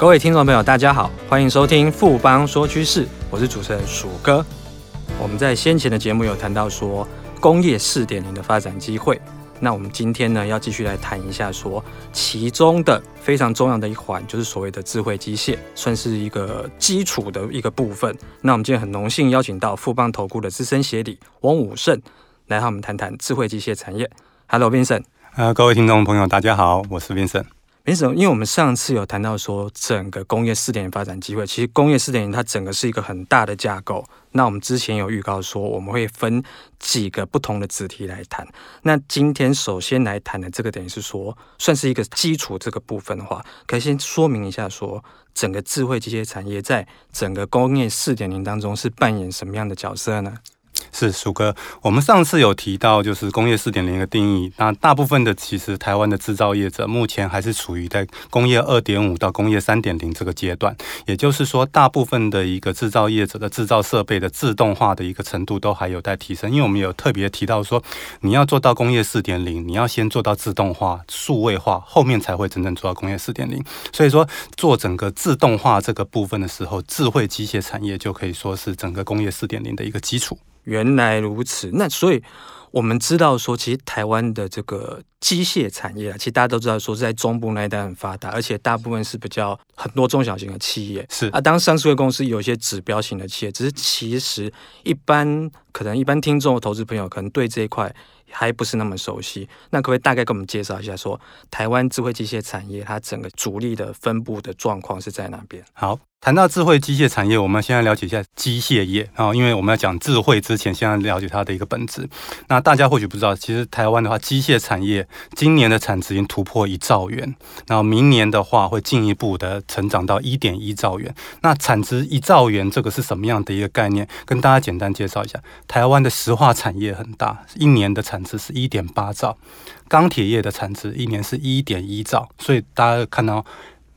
各位听众朋友，大家好，欢迎收听富邦说趋势，我是主持人鼠哥。我们在先前的节目有谈到说工业四点零的发展机会，那我们今天呢要继续来谈一下说其中的非常重要的一环，就是所谓的智慧机械，算是一个基础的一个部分。那我们今天很荣幸邀请到富邦投顾的资深协理王武胜来和我们谈谈智慧机械产业。Hello，Vincent。呃，各位听众朋友，大家好，我是 Vincent。没什么，因为我们上次有谈到说整个工业四点零发展机会，其实工业四点零它整个是一个很大的架构。那我们之前有预告说我们会分几个不同的子题来谈。那今天首先来谈的这个等于是说算是一个基础这个部分的话，可以先说明一下说整个智慧机械产业在整个工业四点零当中是扮演什么样的角色呢？是薯哥，我们上次有提到，就是工业四点零的定义。那大部分的其实台湾的制造业者目前还是处于在工业二点五到工业三点零这个阶段，也就是说，大部分的一个制造业者的制造设备的自动化的一个程度都还有待提升。因为我们有特别提到说，你要做到工业四点零，你要先做到自动化、数位化，后面才会真正做到工业四点零。所以说，做整个自动化这个部分的时候，智慧机械产业就可以说是整个工业四点零的一个基础。原来如此，那所以我们知道说，其实台湾的这个机械产业啊，其实大家都知道说是在中部那一带很发达，而且大部分是比较很多中小型的企业。是啊，当上市柜公司有一些指标型的企业，只是其实一般可能一般听众、投资朋友可能对这一块还不是那么熟悉。那可不可以大概给我们介绍一下说，说台湾智慧机械产业它整个主力的分布的状况是在哪边？好。谈到智慧机械产业，我们先来了解一下机械业啊，因为我们要讲智慧之前，先要了解它的一个本质。那大家或许不知道，其实台湾的话，机械产业今年的产值已经突破一兆元，然后明年的话会进一步的成长到一点一兆元。那产值一兆元，这个是什么样的一个概念？跟大家简单介绍一下，台湾的石化产业很大，一年的产值是一点八兆，钢铁业的产值一年是一点一兆，所以大家看到。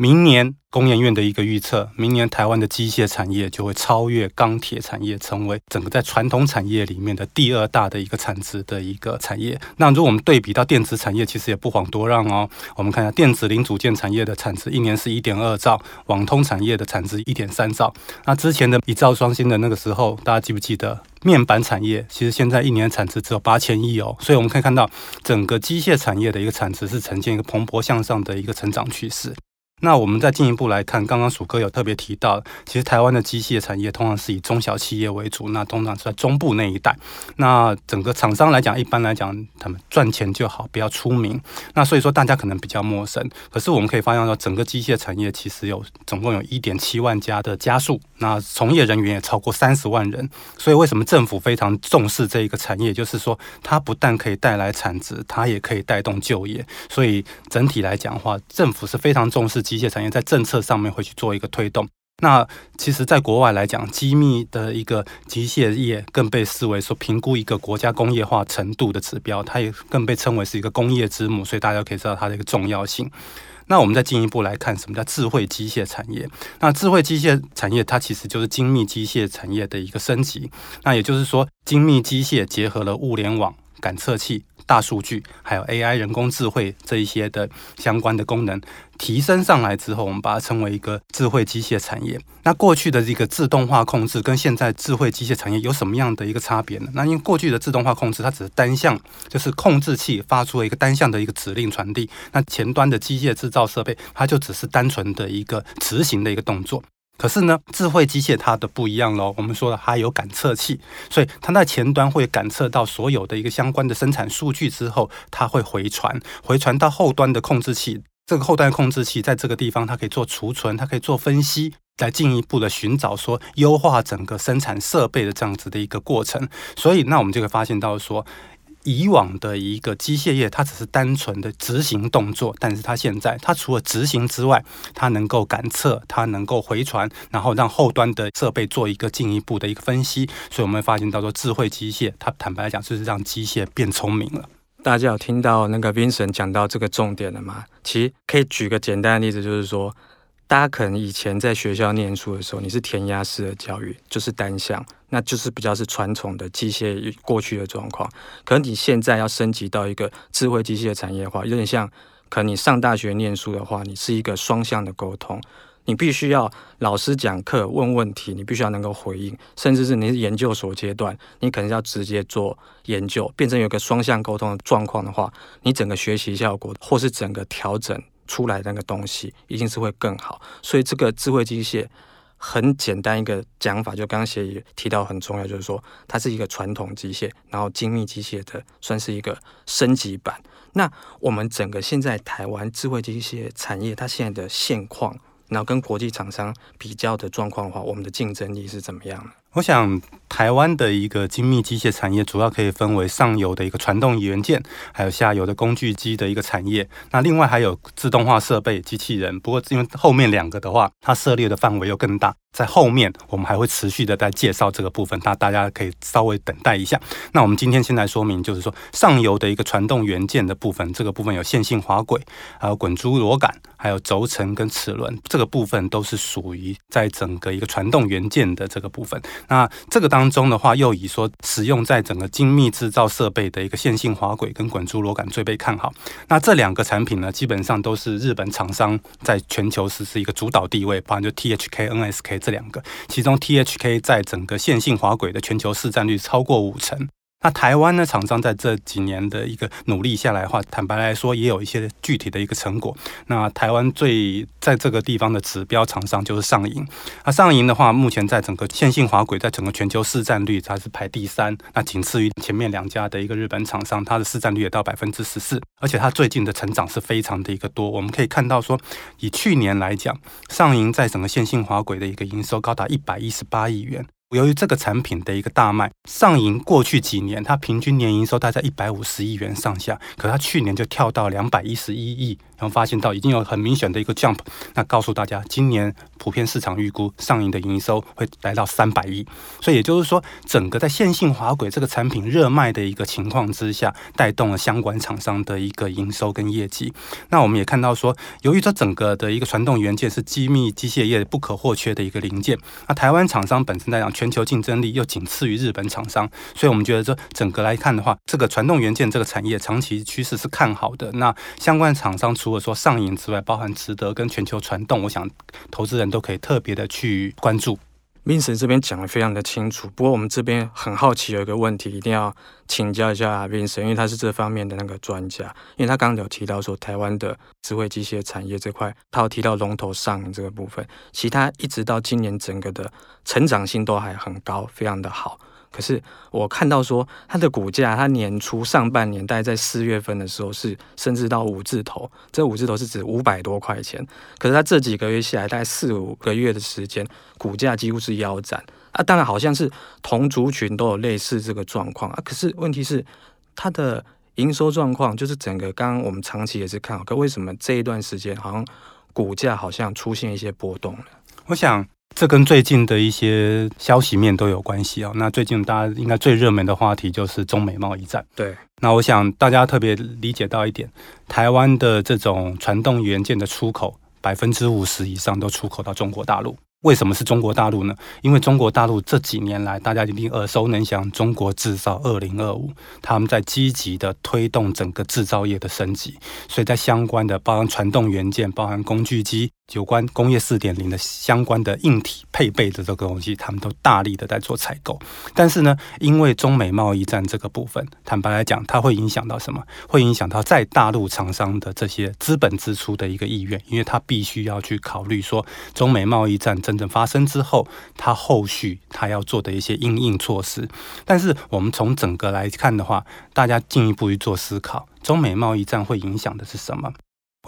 明年工研院的一个预测，明年台湾的机械产业就会超越钢铁产业，成为整个在传统产业里面的第二大的一个产值的一个产业。那如果我们对比到电子产业，其实也不遑多让哦。我们看一下电子零组件产业的产值，一年是一点二兆，网通产业的产值一点三兆。那之前的一兆双星的那个时候，大家记不记得？面板产业其实现在一年产值只有八千亿哦，所以我们可以看到整个机械产业的一个产值是呈现一个蓬勃向上的一个成长趋势。那我们再进一步来看，刚刚鼠哥有特别提到，其实台湾的机械产业通常是以中小企业为主，那通常是在中部那一带。那整个厂商来讲，一般来讲，他们赚钱就好，不要出名。那所以说大家可能比较陌生。可是我们可以发现到，整个机械产业其实有总共有一点七万家的家数，那从业人员也超过三十万人。所以为什么政府非常重视这一个产业？就是说它不但可以带来产值，它也可以带动就业。所以整体来讲的话，政府是非常重视。机械产业在政策上面会去做一个推动。那其实，在国外来讲，机密的一个机械业更被视为说评估一个国家工业化程度的指标，它也更被称为是一个工业之母。所以大家可以知道它的一个重要性。那我们再进一步来看，什么叫智慧机械产业？那智慧机械产业它其实就是精密机械产业的一个升级。那也就是说，精密机械结合了物联网、感测器。大数据还有 AI 人工智慧这一些的相关的功能提升上来之后，我们把它称为一个智慧机械产业。那过去的这个自动化控制跟现在智慧机械产业有什么样的一个差别呢？那因为过去的自动化控制它只是单向，就是控制器发出了一个单向的一个指令传递，那前端的机械制造设备它就只是单纯的一个执行的一个动作。可是呢，智慧机械它的不一样喽。我们说了，它有感测器，所以它在前端会感测到所有的一个相关的生产数据之后，它会回传，回传到后端的控制器。这个后端控制器在这个地方，它可以做储存，它可以做分析，来进一步的寻找说优化整个生产设备的这样子的一个过程。所以，那我们就会发现到说。以往的一个机械业，它只是单纯的执行动作，但是它现在，它除了执行之外，它能够感测，它能够回传，然后让后端的设备做一个进一步的一个分析。所以我们会发现，到说智慧机械，它坦白来讲，就是让机械变聪明了。大家有听到那个 Vincent 讲到这个重点了吗？其实可以举个简单的例子，就是说。大家可能以前在学校念书的时候，你是填鸭式的教育，就是单向，那就是比较是传统的机械过去的状况。可能你现在要升级到一个智慧机械产业化，有点像，可能你上大学念书的话，你是一个双向的沟通。你必须要老师讲课问问题，你必须要能够回应，甚至是你是研究所阶段，你可能要直接做研究，变成有个双向沟通的状况的话，你整个学习效果或是整个调整出来那个东西，一定是会更好。所以这个智慧机械很简单一个讲法，就刚刚协议提到很重要，就是说它是一个传统机械，然后精密机械的算是一个升级版。那我们整个现在台湾智慧机械产业，它现在的现况。然后跟国际厂商比较的状况的话，我们的竞争力是怎么样的？我想，台湾的一个精密机械产业主要可以分为上游的一个传动元件，还有下游的工具机的一个产业。那另外还有自动化设备、机器人。不过，因为后面两个的话，它涉猎的范围又更大。在后面我们还会持续的在介绍这个部分，那大家可以稍微等待一下。那我们今天先来说明，就是说上游的一个传动元件的部分，这个部分有线性滑轨，还有滚珠螺杆，还有轴承跟齿轮，这个部分都是属于在整个一个传动元件的这个部分。那这个当当中的话，又以说使用在整个精密制造设备的一个线性滑轨跟滚珠螺杆最被看好。那这两个产品呢，基本上都是日本厂商在全球实施一个主导地位，包含就 THK、NSK。这两个，其中 THK 在整个线性滑轨的全球市占率超过五成。那台湾呢，厂商在这几年的一个努力下来的话，坦白来说，也有一些具体的一个成果。那台湾最在这个地方的指标厂商就是上银。那上银的话，目前在整个线性滑轨在整个全球市占率它是排第三，那仅次于前面两家的一个日本厂商，它的市占率也到百分之十四。而且它最近的成长是非常的一个多。我们可以看到说，以去年来讲，上银在整个线性滑轨的一个营收高达一百一十八亿元。由于这个产品的一个大卖，上银过去几年它平均年营收大概一百五十亿元上下，可它去年就跳到两百一十一亿。然后发现到已经有很明显的一个 jump，那告诉大家，今年普遍市场预估上银的营收会来到三百亿，所以也就是说，整个在线性滑轨这个产品热卖的一个情况之下，带动了相关厂商的一个营收跟业绩。那我们也看到说，由于这整个的一个传动元件是精密机械业不可或缺的一个零件，那台湾厂商本身来讲，全球竞争力又仅次于日本厂商，所以我们觉得这整个来看的话，这个传动元件这个产业长期趋势是看好的。那相关厂商除除了说上瘾之外，包含值得跟全球传动，我想投资人都可以特别的去关注。Vincent 这边讲的非常的清楚，不过我们这边很好奇，有一个问题一定要请教一下 Vincent，因为他是这方面的那个专家。因为他刚刚有提到说，台湾的智慧机械产业这块，他有提到龙头上这个部分，其他一直到今年整个的成长性都还很高，非常的好。可是我看到说，它的股价，它年初上半年大概在四月份的时候是甚至到五字头，这五字头是指五百多块钱。可是它这几个月下来，大概四五个月的时间，股价几乎是腰斩啊。当然，好像是同族群都有类似这个状况啊。可是问题是，它的营收状况就是整个刚刚我们长期也是看好，可为什么这一段时间好像股价好像出现一些波动呢？我想。这跟最近的一些消息面都有关系啊。那最近大家应该最热门的话题就是中美贸易战。对，那我想大家特别理解到一点，台湾的这种传动元件的出口，百分之五十以上都出口到中国大陆。为什么是中国大陆呢？因为中国大陆这几年来，大家一定耳熟能详，中国制造二零二五，他们在积极的推动整个制造业的升级，所以在相关的包含传动元件、包含工具机。有关工业四点零的相关的硬体配备的这个东西，他们都大力的在做采购。但是呢，因为中美贸易战这个部分，坦白来讲，它会影响到什么？会影响到在大陆厂商的这些资本支出的一个意愿，因为他必须要去考虑说，中美贸易战真正发生之后，他后续他要做的一些应应措施。但是我们从整个来看的话，大家进一步去做思考，中美贸易战会影响的是什么？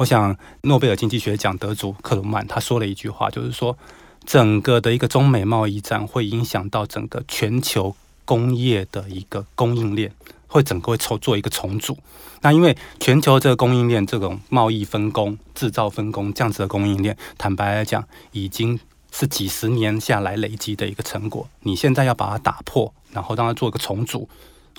我想，诺贝尔经济学奖得主克鲁曼他说了一句话，就是说，整个的一个中美贸易战会影响到整个全球工业的一个供应链，会整个会重做一个重组。那因为全球这个供应链这种贸易分工、制造分工这样子的供应链，坦白来讲，已经是几十年下来累积的一个成果。你现在要把它打破，然后让它做一个重组，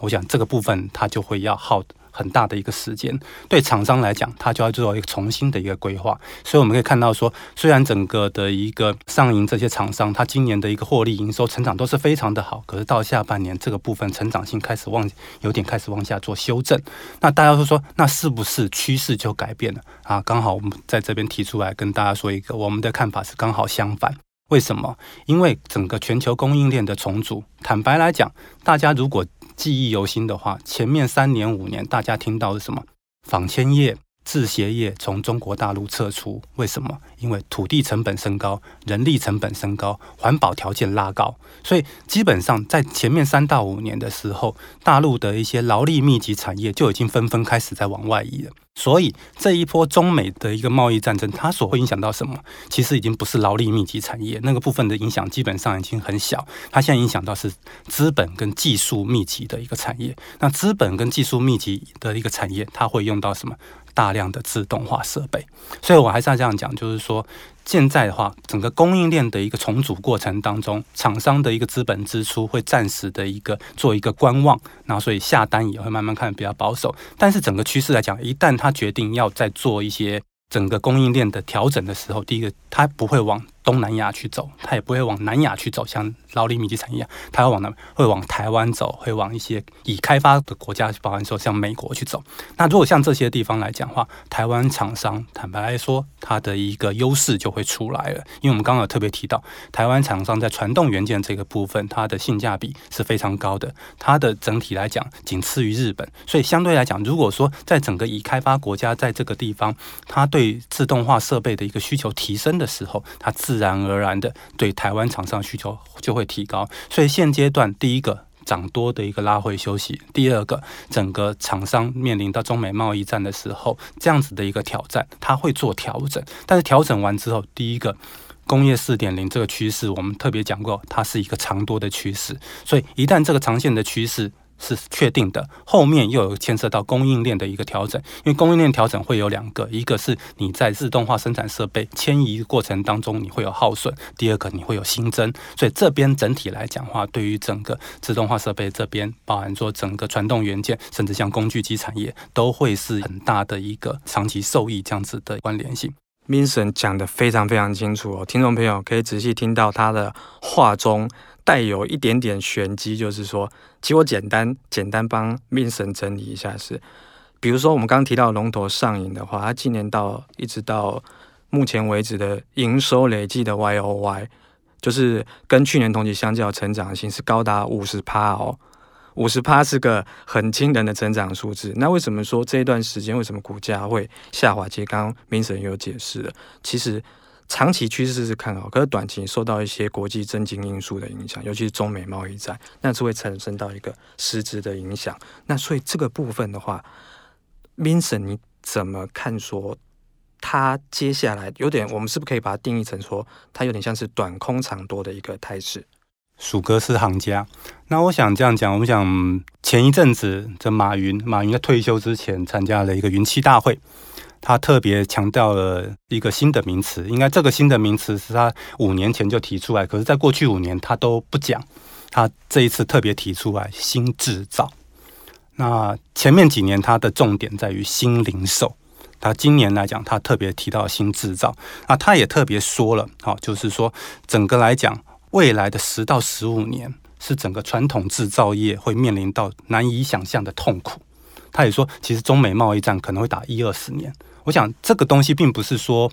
我想这个部分它就会要耗很大的一个时间。对厂商来讲，它就要做一个重新的一个规划。所以我们可以看到说，虽然整个的一个上银这些厂商，它今年的一个获利营收成长都是非常的好，可是到下半年这个部分成长性开始往有点开始往下做修正。那大家都说，那是不是趋势就改变了啊？刚好我们在这边提出来跟大家说一个，我们的看法是刚好相反。为什么？因为整个全球供应链的重组，坦白来讲，大家如果记忆犹新的话，前面三年五年，大家听到的是什么？纺纤业、制鞋业从中国大陆撤出，为什么？因为土地成本升高，人力成本升高，环保条件拉高，所以基本上在前面三到五年的时候，大陆的一些劳力密集产业就已经纷纷开始在往外移了。所以这一波中美的一个贸易战争，它所会影响到什么？其实已经不是劳力密集产业那个部分的影响，基本上已经很小。它现在影响到是资本跟技术密集的一个产业。那资本跟技术密集的一个产业，它会用到什么？大量的自动化设备。所以我还是要这样讲，就是说。现在的话，整个供应链的一个重组过程当中，厂商的一个资本支出会暂时的一个做一个观望，然后所以下单也会慢慢看比较保守。但是整个趋势来讲，一旦他决定要再做一些整个供应链的调整的时候，第一个他不会往东南亚去走，它也不会往南亚去走，像劳力密集产业，他要往哪？会往台湾走，会往一些已开发的国家，包含说像美国去走。那如果像这些地方来讲的话，台湾厂商坦白来说，它的一个优势就会出来了。因为我们刚刚有特别提到，台湾厂商在传动元件这个部分，它的性价比是非常高的，它的整体来讲仅次于日本。所以相对来讲，如果说在整个已开发国家在这个地方，它对自动化设备的一个需求提升的时候，它自自然而然的，对台湾厂商需求就会提高，所以现阶段第一个涨多的一个拉回休息，第二个整个厂商面临到中美贸易战的时候，这样子的一个挑战，它会做调整，但是调整完之后，第一个工业四点零这个趋势，我们特别讲过，它是一个长多的趋势，所以一旦这个长线的趋势。是确定的，后面又有牵涉到供应链的一个调整，因为供应链调整会有两个，一个是你在自动化生产设备迁移过程当中你会有耗损，第二个你会有新增，所以这边整体来讲话，对于整个自动化设备这边，包含说整个传动元件，甚至像工具机产业，都会是很大的一个长期受益这样子的关联性。Vincent 讲得非常非常清楚哦，听众朋友可以仔细听到他的话中。带有一点点玄机，就是说，其实我简单简单帮 Vincent 整理一下是，比如说我们刚提到龙头上银的话，它今年到一直到目前为止的营收累计的 Y O Y，就是跟去年同期相较成长性是高达五十趴哦，五十趴是个很惊人的增长数字。那为什么说这一段时间为什么股价会下滑？其实刚刚明神有解释了，其实。长期趋势是看好，可是短期受到一些国际政经因素的影响，尤其是中美贸易战，那是会产生到一个实质的影响。那所以这个部分的话明神你怎么看？说它接下来有点，我们是不是可以把它定义成说，它有点像是短空长多的一个态势？鼠哥是行家，那我想这样讲，我们想前一阵子这马云，马云在退休之前参加了一个云栖大会。他特别强调了一个新的名词，应该这个新的名词是他五年前就提出来，可是在过去五年他都不讲，他这一次特别提出来新制造。那前面几年他的重点在于新零售，他今年来讲他特别提到新制造。那他也特别说了，好，就是说整个来讲，未来的十到十五年是整个传统制造业会面临到难以想象的痛苦。他也说，其实中美贸易战可能会打一二十年。我想这个东西并不是说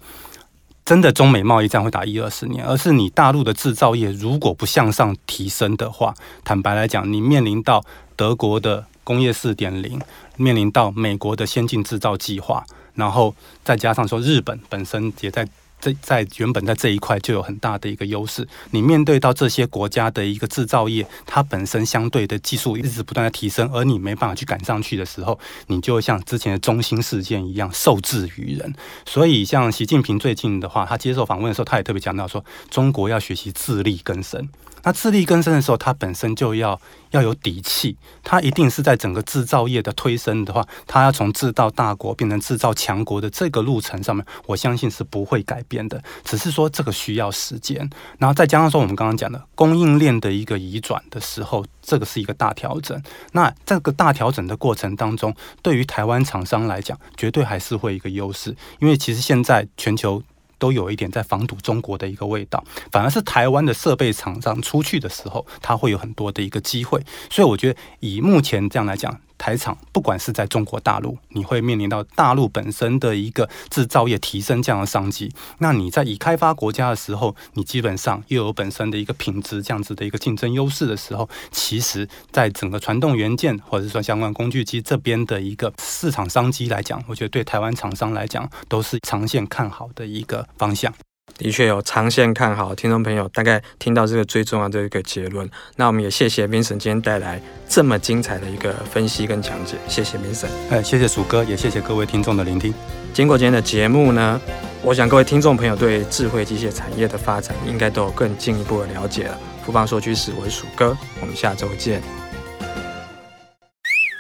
真的中美贸易战会打一二十年，而是你大陆的制造业如果不向上提升的话，坦白来讲，你面临到德国的工业四点零，面临到美国的先进制造计划，然后再加上说日本本身也在。在在原本在这一块就有很大的一个优势。你面对到这些国家的一个制造业，它本身相对的技术一直不断的提升，而你没办法去赶上去的时候，你就像之前的中兴事件一样受制于人。所以，像习近平最近的话，他接受访问的时候，他也特别讲到说，中国要学习自力更生。那自力更生的时候，它本身就要要有底气，它一定是在整个制造业的推升的话，它要从制造大国变成制造强国的这个路程上面，我相信是不会改变。的，只是说这个需要时间。然后再加上说我们刚刚讲的供应链的一个移转的时候，这个是一个大调整。那这个大调整的过程当中，对于台湾厂商来讲，绝对还是会一个优势，因为其实现在全球。都有一点在防堵中国的一个味道，反而是台湾的设备厂商出去的时候，它会有很多的一个机会。所以我觉得以目前这样来讲，台厂不管是在中国大陆，你会面临到大陆本身的一个制造业提升这样的商机。那你在已开发国家的时候，你基本上又有本身的一个品质这样子的一个竞争优势的时候，其实在整个传动元件或者是说相关工具机这边的一个市场商机来讲，我觉得对台湾厂商来讲都是长线看好的一个方向。的确有长线看好，听众朋友大概听到这个最重要的一个结论。那我们也谢谢 Vincent 今天带来这么精彩的一个分析跟讲解，谢谢 Vincent。哎，谢谢鼠哥，也谢谢各位听众的聆听。经过今天的节目呢，我想各位听众朋友对智慧机械产业的发展应该都有更进一步的了解了。富邦说趋势，我是鼠哥，我们下周见。